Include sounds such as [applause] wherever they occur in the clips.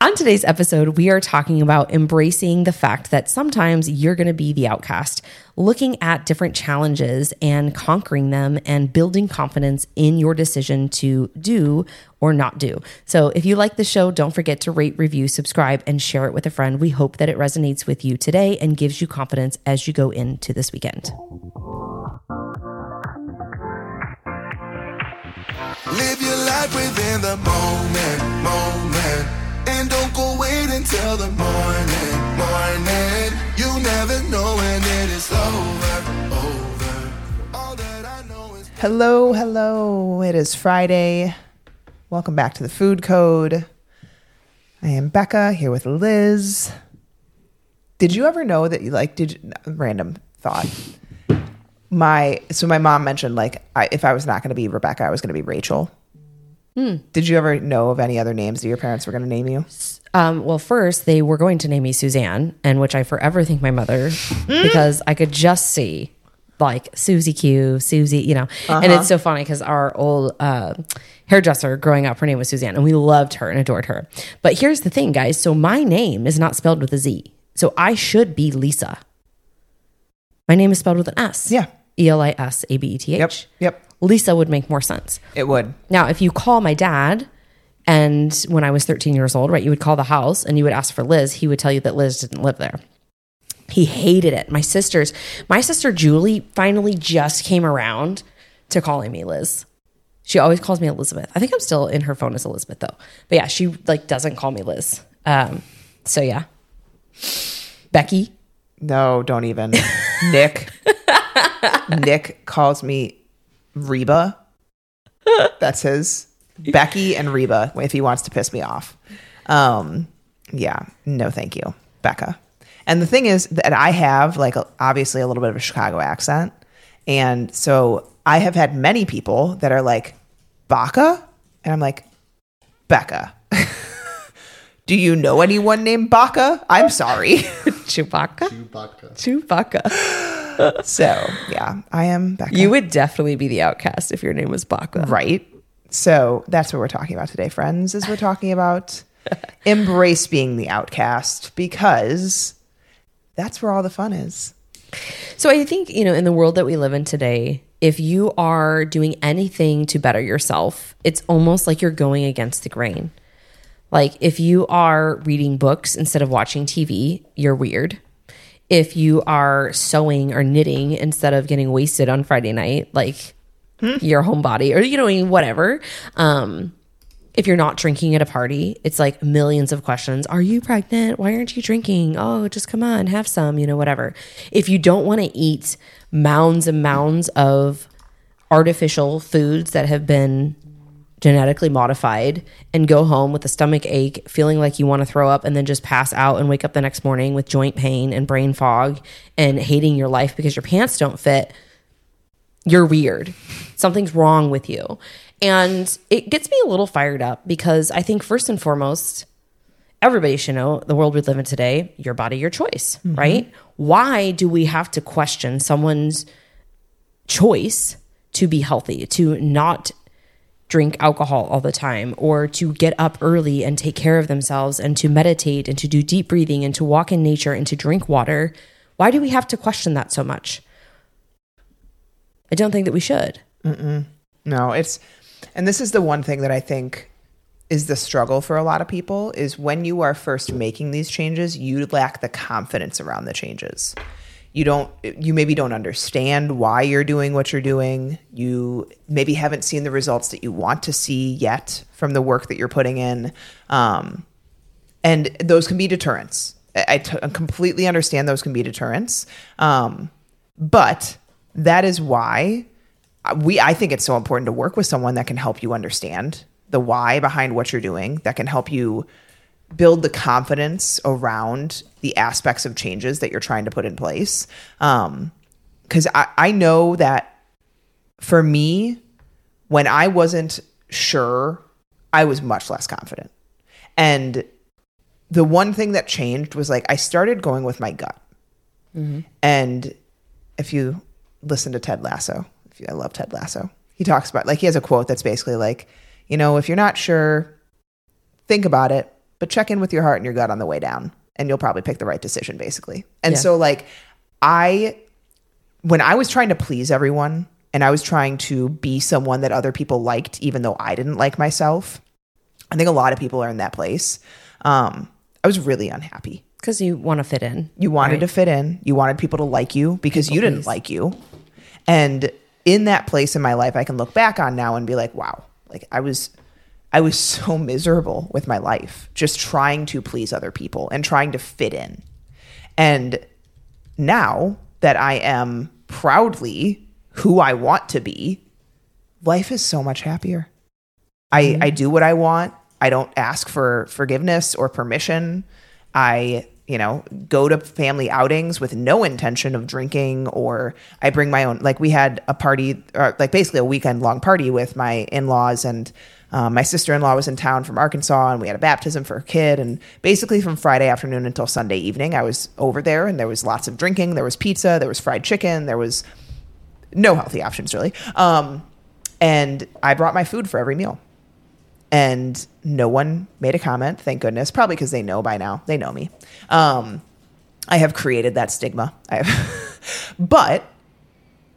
On today's episode, we are talking about embracing the fact that sometimes you're going to be the outcast, looking at different challenges and conquering them and building confidence in your decision to do or not do. So, if you like the show, don't forget to rate, review, subscribe, and share it with a friend. We hope that it resonates with you today and gives you confidence as you go into this weekend. Live your life within the moment, moment. And don't go wait until the morning, morning. You never know when it is over, over. Is Hello, hello. It is Friday. Welcome back to the Food Code. I am Becca here with Liz. Did you ever know that you like did you, random thought? My so my mom mentioned like I, if I was not going to be Rebecca, I was going to be Rachel. Did you ever know of any other names that your parents were going to name you? Um, well, first they were going to name me Suzanne, and which I forever think my mother, because I could just see like Susie Q, Susie, you know. And it's so funny because our old uh, hairdresser growing up, her name was Suzanne, and we loved her and adored her. But here's the thing, guys. So my name is not spelled with a Z, so I should be Lisa. My name is spelled with an S. Yeah. E L I S A B E T H. Yep. Yep. Lisa would make more sense. It would. Now, if you call my dad, and when I was 13 years old, right, you would call the house and you would ask for Liz, he would tell you that Liz didn't live there. He hated it. My sisters, my sister Julie finally just came around to calling me Liz. She always calls me Elizabeth. I think I'm still in her phone as Elizabeth though. But yeah, she like doesn't call me Liz. Um, so yeah. Becky. No, don't even. Nick. [laughs] Nick calls me Reba. [laughs] That's his. Becky and Reba if he wants to piss me off. Um, yeah, no, thank you, Becca. And the thing is that I have like obviously a little bit of a Chicago accent, and so I have had many people that are like Baca, and I'm like Becca. [laughs] Do you know anyone named Baca? I'm sorry. [laughs] Chewbacca. Chewbacca. Chewbacca. [laughs] So yeah, I am Becca. You would definitely be the outcast if your name was Baka. right? So that's what we're talking about today, friends. Is we're talking about [laughs] embrace being the outcast because that's where all the fun is. So I think, you know, in the world that we live in today, if you are doing anything to better yourself, it's almost like you're going against the grain. Like if you are reading books instead of watching TV, you're weird. If you are sewing or knitting instead of getting wasted on Friday night, like your homebody or you know whatever. Um if you're not drinking at a party, it's like millions of questions. Are you pregnant? Why aren't you drinking? Oh, just come on, have some, you know, whatever. If you don't want to eat mounds and mounds of artificial foods that have been genetically modified and go home with a stomach ache, feeling like you want to throw up and then just pass out and wake up the next morning with joint pain and brain fog and hating your life because your pants don't fit, you're weird. Something's wrong with you. And it gets me a little fired up because I think, first and foremost, everybody should know the world we live in today your body, your choice, mm-hmm. right? Why do we have to question someone's choice to be healthy, to not drink alcohol all the time, or to get up early and take care of themselves, and to meditate, and to do deep breathing, and to walk in nature, and to drink water? Why do we have to question that so much? I don't think that we should. No, it's and this is the one thing that I think is the struggle for a lot of people is when you are first making these changes, you lack the confidence around the changes. You don't you maybe don't understand why you're doing what you're doing. You maybe haven't seen the results that you want to see yet from the work that you're putting in. Um, and those can be deterrents. I, completely understand those can be deterrents. Um, but that is why we I think it's so important to work with someone that can help you understand the why behind what you're doing, that can help you build the confidence around the aspects of changes that you're trying to put in place. Um, because I, I know that for me, when I wasn't sure, I was much less confident. And the one thing that changed was like I started going with my gut. And if you listen to Ted Lasso, if you, I love Ted Lasso, he talks about like he has a quote that's basically like, you know, if you're not sure, think about it, but check in with your heart and your gut on the way down, and you'll probably pick the right decision, basically. And Yeah. so, like, I, when I was trying to please everyone and I was trying to be someone that other people liked, even though I didn't like myself, I think a lot of people are in that place. Um, I was really unhappy. Because you want to fit in. You wanted right? to fit in. You wanted people to like you because you didn't please. like you. And in that place in my life, I can look back on now and be like, wow, like I was, I was so miserable with my life, just trying to please other people and trying to fit in. And now that I am proudly who I want to be, life is so much happier. I, mm-hmm. I do what I want. I don't ask for forgiveness or permission. I, you know, go to family outings with no intention of drinking or I bring my own, like we had a party, or like basically a weekend long party with my in laws and um, my sister in law was in town from Arkansas and we had a baptism for a kid. And basically from Friday afternoon until Sunday evening, I was over there and there was lots of drinking. There was pizza, there was fried chicken, there was no healthy options really. Um, and I brought my food for every meal and no one made a comment thank goodness probably because they know by now they know me um, i have created that stigma [laughs] but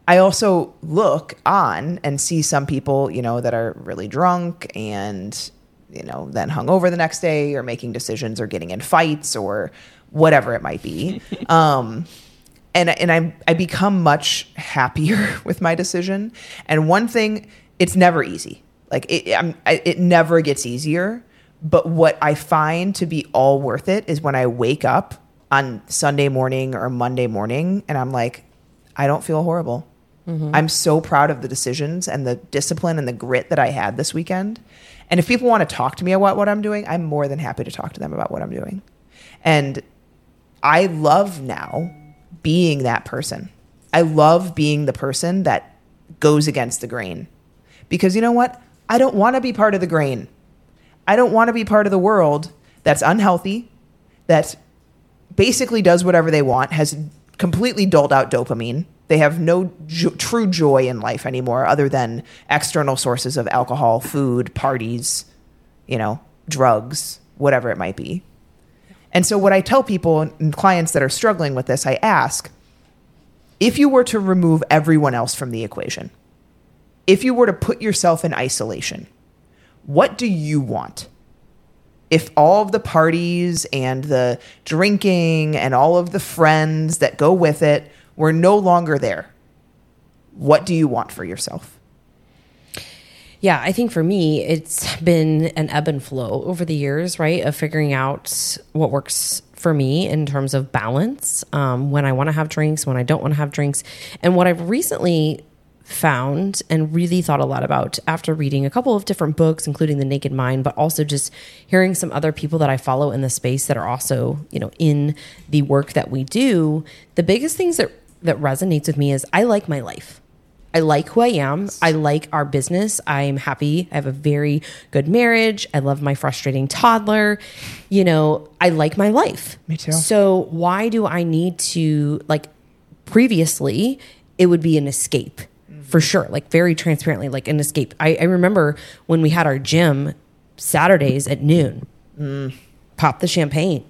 i also look on and see some people you know that are really drunk and you know then hung over the next day or making decisions or getting in fights or whatever it might be [laughs] um, and and I I become much happier [laughs] with my decision. And one thing, it's never easy. Like it, I, it never gets easier. But what I find to be all worth it is when I wake up on Sunday morning or Monday morning, and I'm like, I don't feel horrible. Mm-hmm. I'm so proud of the decisions and the discipline and the grit that I had this weekend. And if people want to talk to me about what I'm doing, I'm more than happy to talk to them about what I'm doing. And I love now being that person. I love being the person that goes against the grain. Because you know what? I don't want to be part of the grain. I don't want to be part of the world that's unhealthy, that basically does whatever they want, has completely doled out dopamine. They have no jo- true joy in life anymore other than external sources of alcohol, food, parties, you know, drugs, whatever it might be. And so, what I tell people and clients that are struggling with this, I ask if you were to remove everyone else from the equation, if you were to put yourself in isolation, what do you want? If all of the parties and the drinking and all of the friends that go with it were no longer there, what do you want for yourself? Yeah, I think for me, it's been an ebb and flow over the years, right? Of figuring out what works for me in terms of balance, um, when I want to have drinks, when I don't want to have drinks. And what I've recently found and really thought a lot about after reading a couple of different books, including The Naked Mind, but also just hearing some other people that I follow in the space that are also, you know, in the work that we do. The biggest things that that resonates with me is I like my life. I like who I am. I like our business. I'm happy. I have a very good marriage. I love my frustrating toddler. You know, I like my life. Me too. So why do I need to like previously it would be an escape mm-hmm. for sure, like very transparently, like an escape. I, I remember when we had our gym Saturdays at noon, mm. pop the champagne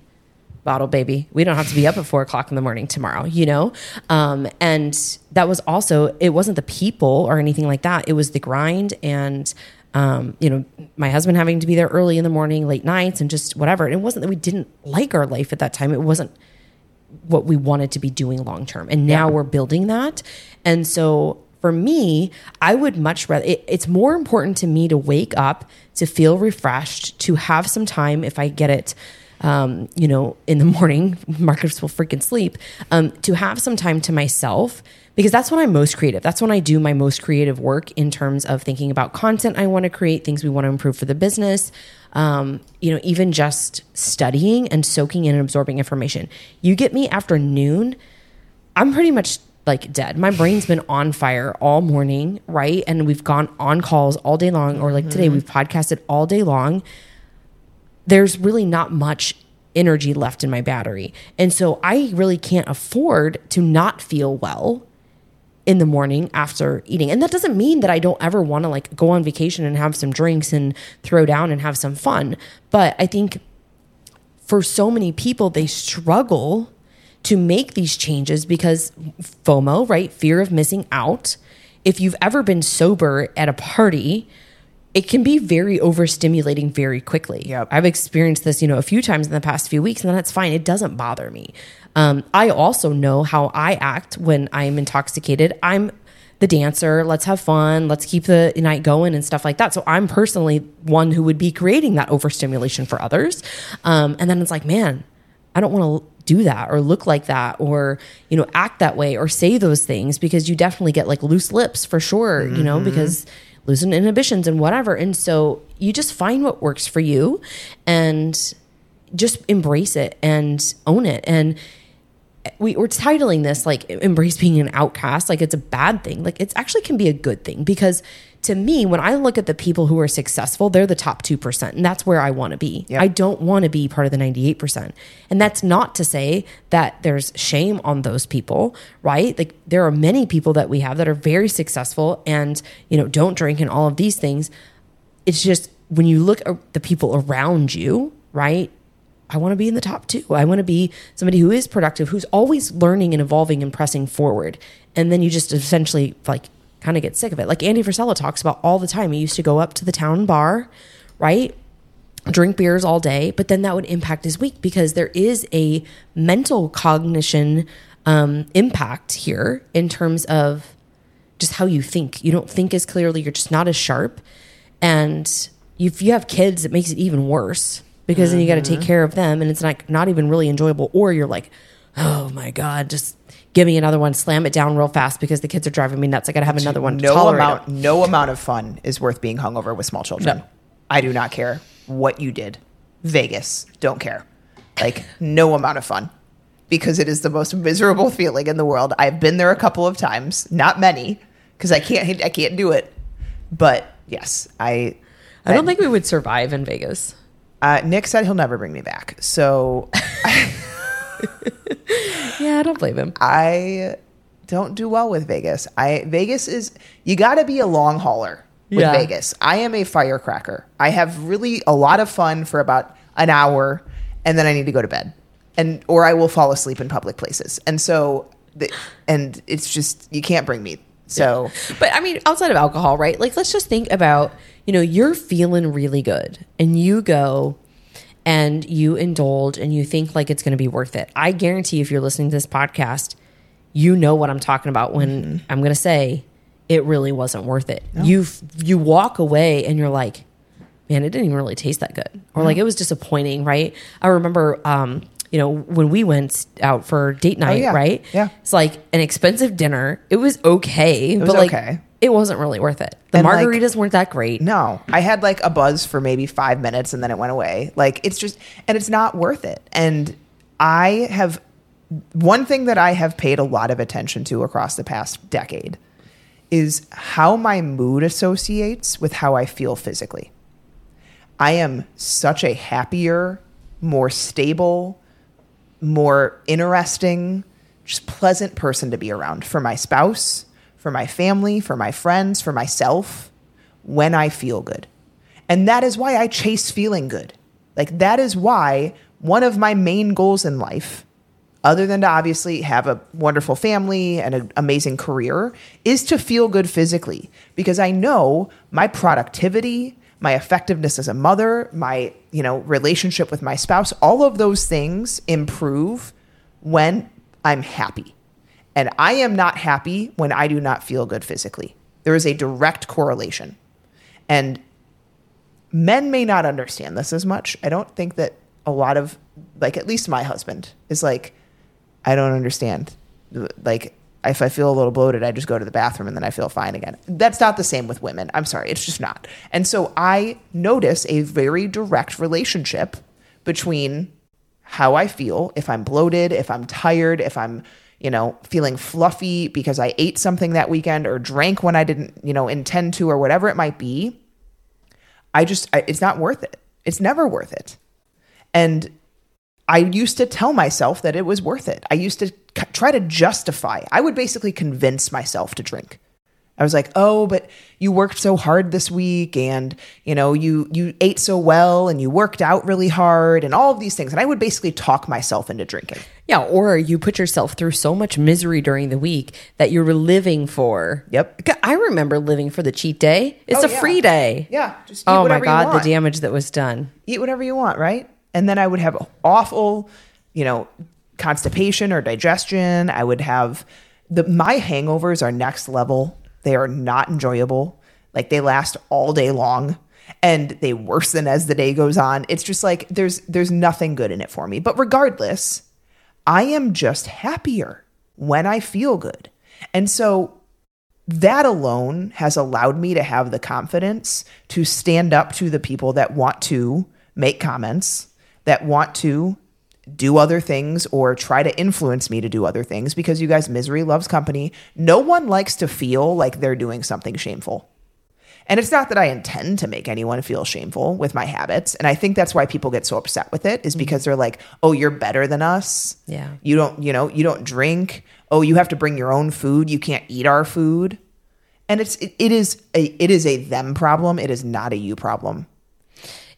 bottle, baby. We don't have to be up at four o'clock in the morning tomorrow, you know? Um, and that was also, it wasn't the people or anything like that. It was the grind and, um, you know, my husband having to be there early in the morning, late nights, and just whatever. And it wasn't that we didn't like our life at that time. It wasn't what we wanted to be doing long term. And now we're building that. And so for me, I would much rather, it, it's more important to me to wake up, to feel refreshed, to have some time if I get it. Um, you know, in the [laughs] morning, marketers will freaking sleep. Um, to have some time to myself because that's when I'm most creative. That's when I do my most creative work in terms of thinking about content I want to create, things we want to improve for the business. Um, you know, even just studying and soaking in and absorbing information. You get me after noon, I'm pretty much like dead. My brain's been on fire all morning, right? And we've gone on calls all day long, or like today, we've podcasted all day long. There's really not much energy left in my battery. And so I really can't afford to not feel well in the morning after eating. And that doesn't mean that I don't ever want to like go on vacation and have some drinks and throw down and have some fun. But I think for so many people, they struggle to make these changes because FOMO, right? Fear of missing out. If you've ever been sober at a party, it can be very overstimulating very quickly. Yep. I've experienced this, you know, a few times in the past few weeks, and that's fine. It doesn't bother me. Um, I also know how I act when I'm intoxicated. I'm the dancer. Let's have fun. Let's keep the night going and stuff like that. So I'm personally one who would be creating that overstimulation for others. Um, and then it's like, man, I don't want to do that or look like that or you know act that way or say those things because you definitely get like loose lips for sure you know because losing inhibitions and whatever. And so you just find what works for you and just embrace it and own it. And we, we're titling this like embrace being an outcast. Like it's a bad thing. Like it's actually can be a good thing because to me when i look at the people who are successful they're the top 2% and that's where i want to be Yep. i don't want to be part of the 98% and that's not to say that there's shame on those people right like there are many people that we have that are very successful and you know don't drink and all of these things it's just when you look at the people around you right I want to be in the top two. I want to be somebody who is productive, who's always learning and evolving and pressing forward. And then you just essentially like kind of get sick of it. Like Andy Frisella talks about all the time. He used to go up to the town bar, right? Drink beers all day, but then that would impact his week because there is a mental cognition um, impact here in terms of just how you think. You don't think as clearly. You're just not as sharp. And if you have kids, it makes it even worse because then you got to take care of them, and it's like not even really enjoyable. Or you're like, oh my god, just give me another one, slam it down real fast because the kids are driving me nuts. I got to have another one. to no amount no amount of fun is worth being hungover with small children. No. I do not care what you did. Vegas, don't care. Like no amount of fun. Because it is the most miserable feeling in the world. I've been there a couple of times, not many, because I can't I can't do it. But yes, I I don't think we would survive in Vegas. uh, Nick said he'll never bring me back. So [laughs] [laughs] [laughs] Yeah, I don't blame him. I don't do well with Vegas. I Vegas is you got to be a long hauler with Yeah. Vegas. I am a firecracker. I have really a lot of fun for about an hour, and then I need to go to bed, and or I will fall asleep in public places. And so, the, and it's just you can't bring me. So But I mean, outside of alcohol, right? Like, let's just think about, you know, you're feeling really good and you go and you indulge and you think like it's going to be worth it. I guarantee if you're listening to this podcast, you know what I'm talking about when I'm going to say it really wasn't worth it. You you walk away and you're like, man, it didn't even really taste that good. Or like it was disappointing, right? I remember um you know, when we went out for date oh, night, yeah. right? Yeah. It's like an expensive dinner. It was okay, was but like okay. it wasn't really worth it. The And, like- margaritas weren't that great. No, I had like a buzz for maybe five minutes and then it went away. Like it's just, and it's not worth it. And I have one thing that I have paid a lot of attention to across the past decade is how my mood associates with how I feel physically. I am such a happier, more stable, more interesting, just pleasant person to be around for my spouse, for my family, for my friends, for myself when I feel good. And that is why I chase feeling good. Like, that is why one of my main goals in life, other than to obviously have a wonderful family and an amazing career, is to feel good physically. Because I know my productivity, my effectiveness as a mother, my, you know, relationship with my spouse, all of those things improve when I'm happy. And I am not happy when I do not feel good physically. There is a direct correlation. And men may not understand this as much. I don't think that a lot of, like, at least my husband is like, I don't understand. Like, if I feel a little bloated, I just go to the bathroom and then I feel fine again. That's not the same with women. I'm sorry. It's just not. And so I notice a very direct relationship between how I feel, if I'm bloated, if I'm tired, if I'm, you know, feeling fluffy because I ate something that weekend or drank when I didn't, you know, intend to or whatever it might be. I just, I, it's not worth it. It's never worth it. And I used to tell myself that it was worth it. I used to c- try to justify. I would basically convince myself to drink. I was like, "Oh, but you worked so hard this week and, you know, you you ate so well and you worked out really hard and all of these things." And I would basically talk myself into drinking. Yeah, or you put yourself through so much misery during the week that you were living for. Yep. I remember living for the cheat day. It's Oh, a yeah. free day. Yeah, just eat Oh my god, the damage that was done. eat whatever you want, right? And then I would have awful, you know, constipation or digestion. I would have the my hangovers are next level. They are not enjoyable. Like they last all day long and they worsen as the day goes on. It's just like there's there's nothing good in it for me. But regardless, I am just happier when I feel good. And so that alone has allowed me to have the confidence to stand up to the people that want to make comments, that want to do other things or try to influence me to do other things because you guys, misery loves company. No one likes to feel like they're doing something shameful. And it's not that I intend to make anyone feel shameful with my habits. And I think that's why people get so upset with it is mm-hmm. because they're like, oh, you're better than us. Yeah. You don't, you know, you don't drink. Oh, you have to bring your own food. You can't eat our food. And it's it, it is a it is a them problem. It is not a you problem.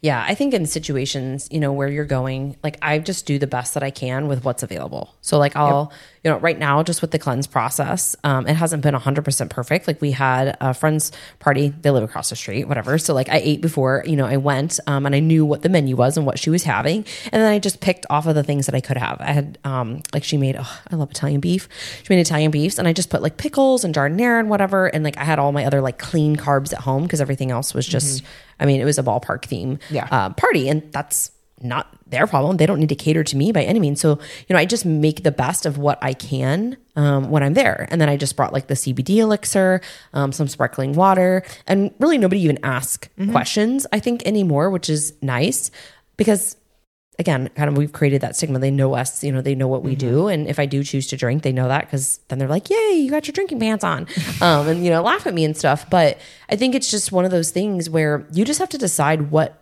Yeah, I think in situations, you know, where you're going, like I just do the best that I can with what's available. So like I'll, you know, right now just with the cleanse process, um, it hasn't been 100% perfect. Like we had a friend's party, they live across the street, whatever. So like I ate before, you know, I went um, and I knew what the menu was and what she was having. And then I just picked off of the things that I could have. I had, um, like she made, oh, I love Italian beef. She made Italian beefs and I just put like pickles and giardiniera and whatever. And like I had all my other like clean carbs at home because everything else was just, I mean, it was a ballpark theme Yeah. uh, party, and that's not their problem. They don't need to cater to me by any means. So, you know, I just make the best of what I can um, when I'm there. And then I just brought like the CBD elixir, um, some sparkling water, and really nobody even asks questions, I think, anymore, which is nice because again, kind of we've created that stigma. They know us, you know, they know what we do. And if I do choose to drink, they know that because then they're like, yay, you got your drinking pants on. [laughs] um, and, you know, laugh at me and stuff. But I think it's just one of those things where you just have to decide what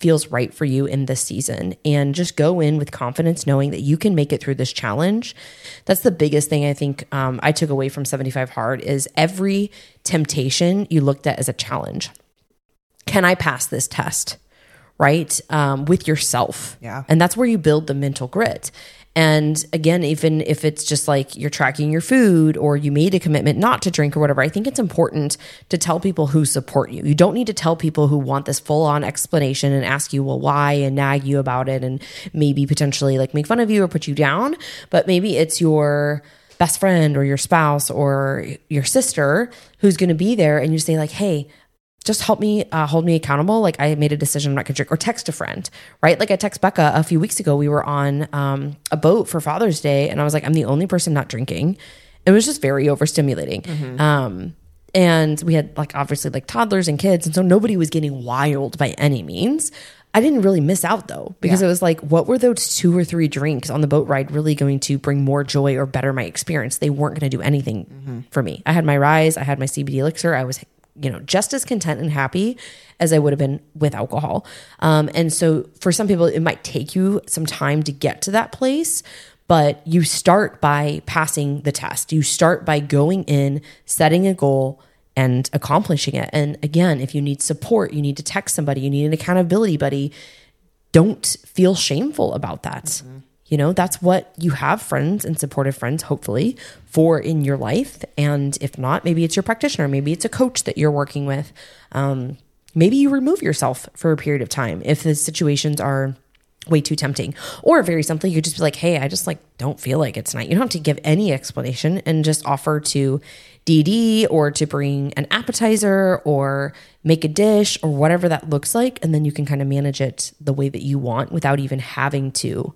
feels right for you in this season. And just go in with confidence knowing that you can make it through this challenge. That's the biggest thing i think um, i took away from 75 hard is every temptation you looked at as a challenge. Can i pass this test? Right? Um, with yourself. Yeah. and that's where you build the mental grit and again even if it's just like you're tracking your food or you made a commitment not to drink or whatever i think it's important to tell people who support you. You don't need to tell people who want this full on explanation and ask you well why and nag you about it and maybe potentially like make fun of you or put you down. But maybe it's your best friend or your spouse or your sister who's going to be there and you say like hey just help me uh, hold me accountable. Like i made a decision i'm not gonna drink or text a friend right? Like i text becca a few weeks ago we were on um, a boat for father's day and i was like i'm the only person not drinking. It was just very overstimulating. Um, and we had like obviously like toddlers and kids and so nobody was getting wild by any means. I didn't really miss out though because it was like what were those two or three drinks on the boat ride really going to bring more joy or better my experience? They weren't going to do anything for me. I had my rise i had my cbd elixir i was you know, just as content and happy as I would have been with alcohol. Um, and so for some people, it might take you some time to get to that place, but you start by passing the test. You start by going in, setting a goal, and accomplishing it. And again, if you need support, you need to text somebody, you need an accountability buddy, don't feel shameful about that. You know, that's what you have friends and supportive friends, hopefully, for in your life. And if not, maybe it's your practitioner, maybe it's a coach that you're working with. Um, maybe you remove yourself for a period of time if the situations are way too tempting. Or very simply, you just be like, hey, I just like don't feel like it tonight. You don't have to give any explanation and just offer to DD or to bring an appetizer or make a dish or whatever that looks like. And then you can kind of manage it the way that you want without even having to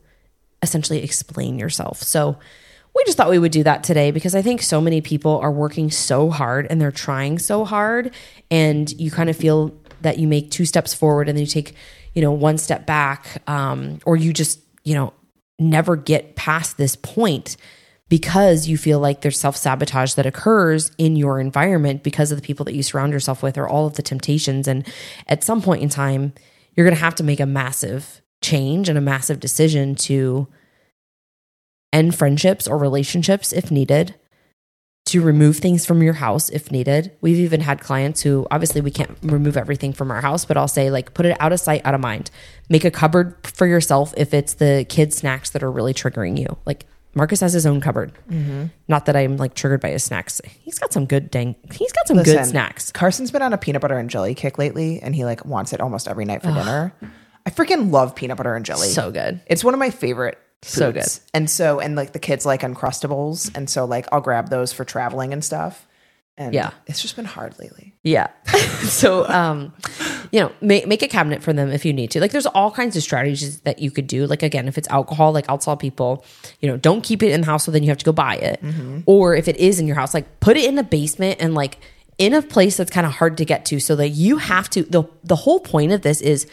essentially explain yourself. So we just thought we would do that today because I think so many people are working so hard and they're trying so hard and you kind of feel that you make two steps forward and then you take, you know, one step back um, or you just, you know, never get past this point because you feel like there's self sabotage that occurs in your environment because of the people that you surround yourself with or all of the temptations. And at some point in time, you're going to have to make a massive change and a massive decision to end friendships or relationships if needed, to remove things from your house if needed. We've even had clients who obviously we can't remove everything from our house, but I'll say like put it out of sight, out of mind. Make a cupboard for yourself if it's the kids' snacks that are really triggering you. Like Marcus has his own cupboard. Mm-hmm. Not that I'm like triggered by his snacks. He's got some good dang. He's got some good snacks. Carson's been on a peanut butter and jelly kick lately, and he like wants it almost every night for dinner. I freaking love peanut butter and jelly. So good. It's one of my favorite. So foods. And so, and like the kids like Uncrustables, and so like I'll grab those for traveling and stuff. And Yeah. it's just been hard lately. Yeah. [laughs] so, um, you know, make, make a cabinet for them if you need to. Like, there's all kinds of strategies that you could do. Like, again, if it's alcohol, like I'll tell people, you know, don't keep it in the house so then you have to go buy it. Or if it is in your house, like put it in the basement and like in a place that's kind of hard to get to so that you have to. The, the whole point of this is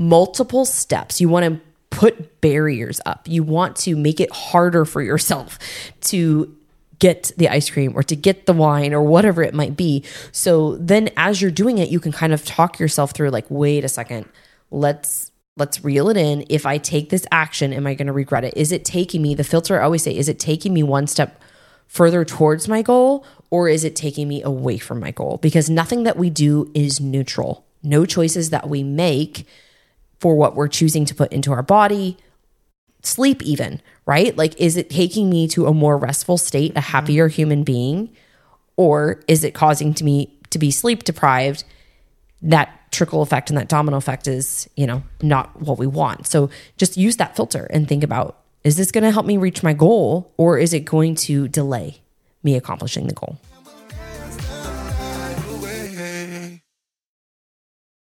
multiple steps. You want to put barriers up, you want to make it harder for yourself to get the ice cream or to get the wine or whatever it might be. So then as you're doing it, you can kind of talk yourself through like, wait a second, let's let's reel it in. If I take this action, am I going to regret it? Is it taking me the filter I always say, is it taking me one step further towards my goal or is it taking me away from my goal? Because nothing that we do is neutral. No choices that we make for what we're choosing to put into our body, sleep even, right? Like, is it taking me to a more restful state, a mm-hmm. happier human being? Or is it causing to me to be sleep deprived? That trickle effect and that domino effect is, you know, not what we want. So just use that filter and think about is this going to help me reach my goal or is it going to delay me accomplishing the goal?